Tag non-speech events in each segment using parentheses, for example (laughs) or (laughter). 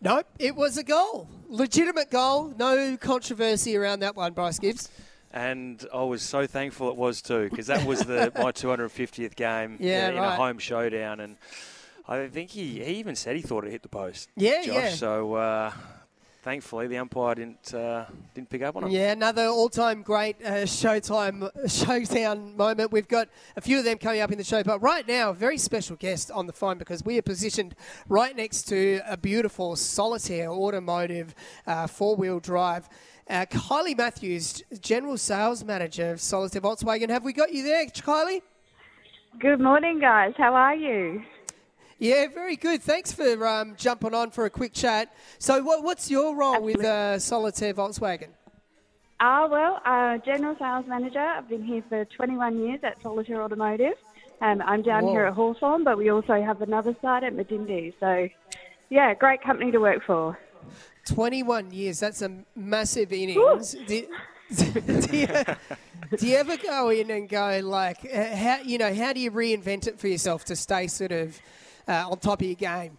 Nope, it was a goal. Legitimate goal. No controversy around that one, Bryce Gibbs. And I was so thankful it was too, because that was the my (laughs) 250th game Yeah, in right. a home showdown, and I think he, he even said he thought it hit the post. Yeah, Josh. yeah. So uh, thankfully the umpire didn't uh, didn't pick up on it. Yeah, another all-time great uh, Showtime (laughs) Showdown moment. We've got a few of them coming up in the show, but right now, a very special guest on the phone because we are positioned right next to a beautiful solitaire automotive uh, four-wheel drive. Uh, Kylie Matthews, General Sales Manager of Solitaire Volkswagen. Have we got you there, Kylie? Good morning, guys. How are you? Yeah, very good. Thanks for um, jumping on for a quick chat. So, what, what's your role with uh, Solitaire Volkswagen? Ah, well, uh, General Sales Manager. I've been here for 21 years at Solitaire Automotive. Um, I'm down Whoa. here at Hawthorn, but we also have another site at Medindie. So, yeah, great company to work for. 21 years, that's a massive innings. Do, (laughs) do, you, do you ever go in and go like, uh, how you know, how do you reinvent it for yourself to stay sort of uh, on top of your game?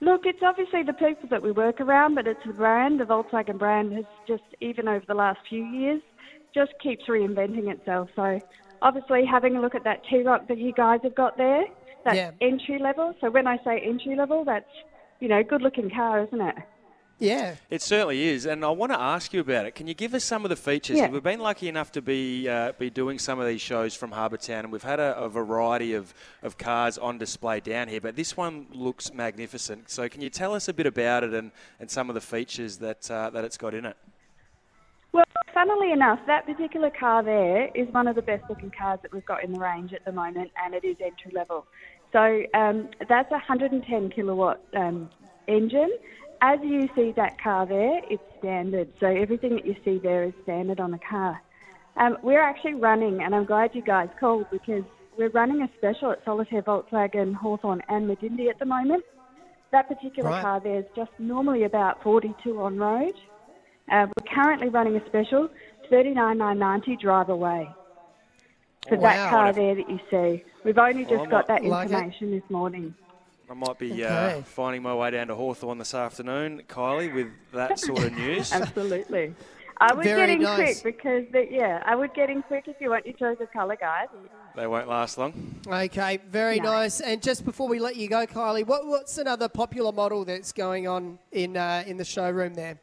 Look, it's obviously the people that we work around, but it's the brand. The Volkswagen brand has just, even over the last few years, just keeps reinventing itself. So, obviously, having a look at that T-Roc that you guys have got there, that's Yeah. entry level. So, when I say entry level, that's, you know, good looking car, isn't it? Yeah, It certainly is, and I want to ask you about it. Can you give us some of the features? Yeah. We've been lucky enough to be uh, be doing some of these shows from Harbour Town, and we've had a, a variety of, of cars on display down here. But this one looks magnificent. So, can you tell us a bit about it and, and some of the features that uh, that it's got in it? Well, funnily enough, that particular car there is one of the best looking cars that we've got in the range at the moment, and it is entry level. So um, that's a 110 kilowatt um, engine. As you see that car there, it's standard. So everything that you see there is standard on the car. Um, we're actually running, and I'm glad you guys called because we're running a special at Solitaire Volkswagen, Hawthorn, and Medindie at the moment. That particular Right. car there is just normally about 42 on road. Uh, we're currently running a special, 39,990 drive away for Wow. that car there that you see. We've only just I got that might like it. information this morning. I might be Okay. uh, finding my way down to Hawthorn this afternoon, Kylie, with that sort of news. (laughs) Absolutely. I would Very get in nice. quick because, the, yeah, I would get in quick if you want your choice of colour, guys. they won't last long. okay, very No. nice. And just before we let you go, Kylie, what, what's another popular model that's going on in uh, in the showroom there?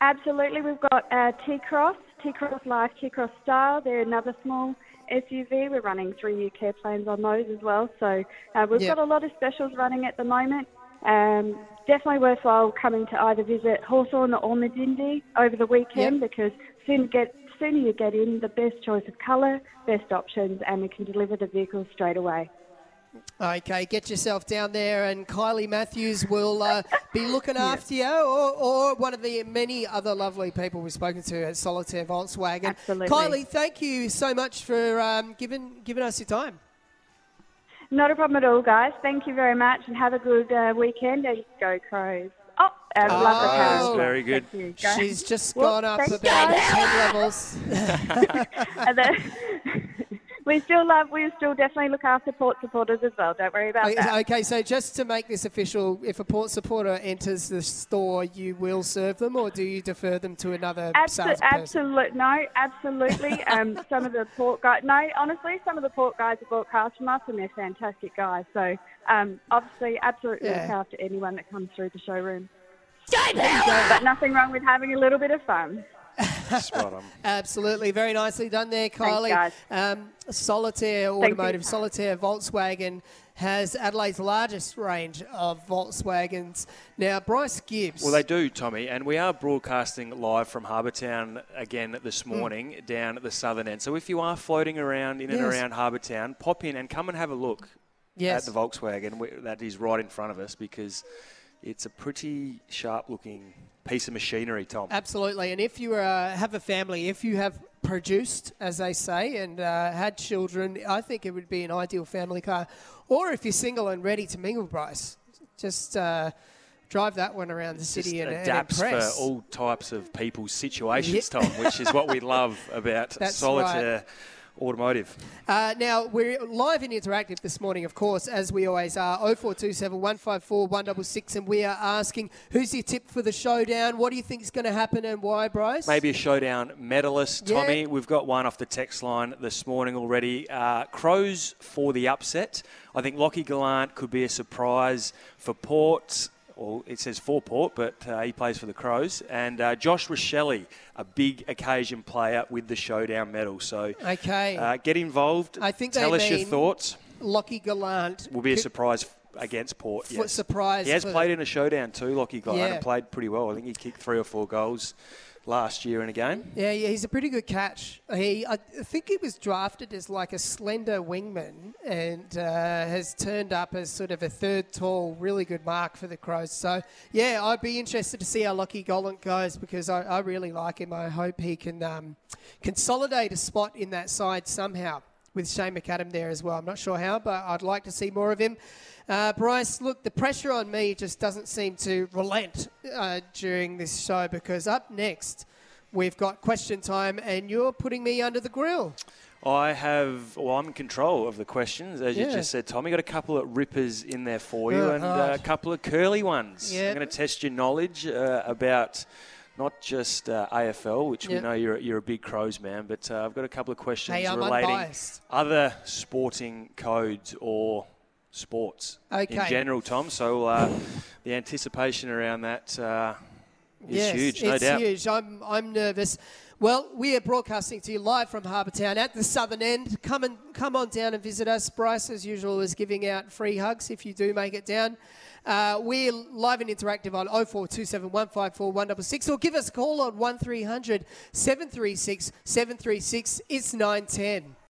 Absolutely. We've got uh, T-Cross, T-Cross Life, T-Cross Style. They're another small SUV. We're running three-year care plans on those as well. So uh, we've Yep. got a lot of specials running at the moment. Um, definitely worthwhile coming to either visit Hawthorn or Medindie over the weekend Yep. because soon get sooner you get in, the best choice of colour, best options, and we can deliver the vehicle straight away. Okay, get yourself down there, and Kylie Matthews will uh, be looking (laughs) after you, or, or one of the many other lovely people we've spoken to at Solitaire Volkswagen. Absolutely. Kylie, thank you so much for um, giving giving us your time. Not a problem at all, guys. Thank you very much, and have a good uh, weekend. And go Crows! Oh, and Oh, love the car. as well. very good. Thank you, guys. She's just Whoop, gone up thanks, about guys. ten levels. (laughs) And then- we still love. We still definitely look after port supporters as well. Don't worry about that. Okay, so just to make this official, if a port supporter enters the store, you will serve them, or do you defer them to another Abso- salesperson? absolute, no, absolutely. (laughs) Um, some of the port guys, no, honestly, some of the port guys have bought cars from us, and they're fantastic guys. So, um, obviously, absolutely Yeah. look after anyone that comes through the showroom. But nothing wrong with having a little bit of fun. (laughs) Spot on. Absolutely, very nicely done there, Kylie. guys. Um, Solitaire Thank you. Automotive, Solitaire Volkswagen has Adelaide's largest range of Volkswagens. Now, Bryce Gibbs. Well, they do, Tommy, and we are broadcasting live from Harbour Town again this morning down at the southern end. So if you are floating around in and around Harbour Town, pop in and come and have a look yes. at the Volkswagen that is right in front of us because it's a pretty sharp-looking piece of machinery, Tom. Absolutely. And if you uh, have a family, if you have produced, as they say, and uh, had children, I think it would be an ideal family car. Or if you're single and ready to mingle, Bryce, just uh, drive that one around the city and, and adapts impress. for all types of people's situations. Tom, which is what we (laughs) love about That's solitaire automotive. Uh, now, we're live and interactive this morning, of course, as we always are. 0427 154 166, and we are asking who's your tip for the showdown? What do you think is going to happen and why, Bryce? Maybe a showdown medalist, Yeah. Tommy. We've got one off the text line this morning already. Uh, Crows for the upset. I think Lachie Gallant could be a surprise for Port. Well, it says for Port, but uh, he plays for the Crows. And uh, Josh Rachele, a big occasion player with the showdown medal. So Okay. uh, get involved. I think Tell us your thoughts. Lachie Gallant. Will be a surprise against Port. Yes. surprise. He has played in a showdown too, Lachie Gallant, Yeah. and played pretty well. I think he kicked three or four goals last year in a game. Yeah, yeah, he's a pretty good catch. He, I think he was drafted as like a slender wingman and uh, has turned up as sort of a third tall, really good mark for the Crows. So, yeah, I'd be interested to see how Lachie Gallant goes because I, I really like him. I hope he can um, consolidate a spot in that side somehow with Shane McAdam there as well. I'm not sure how, but I'd like to see more of him. Uh, Bryce, look, the pressure on me just doesn't seem to relent uh, during this show because up next we've got question time and you're putting me under the grill. I have, well, I'm in control of the questions, as you just said, Tommy. Got a couple of rippers in there for you Oh, and uh, a couple of curly ones. Yeah. I'm going to test your knowledge uh, about not just uh, AFL, which Yeah. we know you're, you're a big Crows man, but uh, I've got a couple of questions Hey, relating unbiased. other sporting codes or sports in general, Tom. So uh, the anticipation around that is yes, huge, no it's doubt. huge. I'm, I'm nervous. Well, we are broadcasting to you live from Harbour Town at the southern end. Come and come on down and visit us. Bryce, as usual, is giving out free hugs if you do make it down. Uh, we're live and interactive on 0427 154 166 or give us a call on 1300 736 736. It's 910.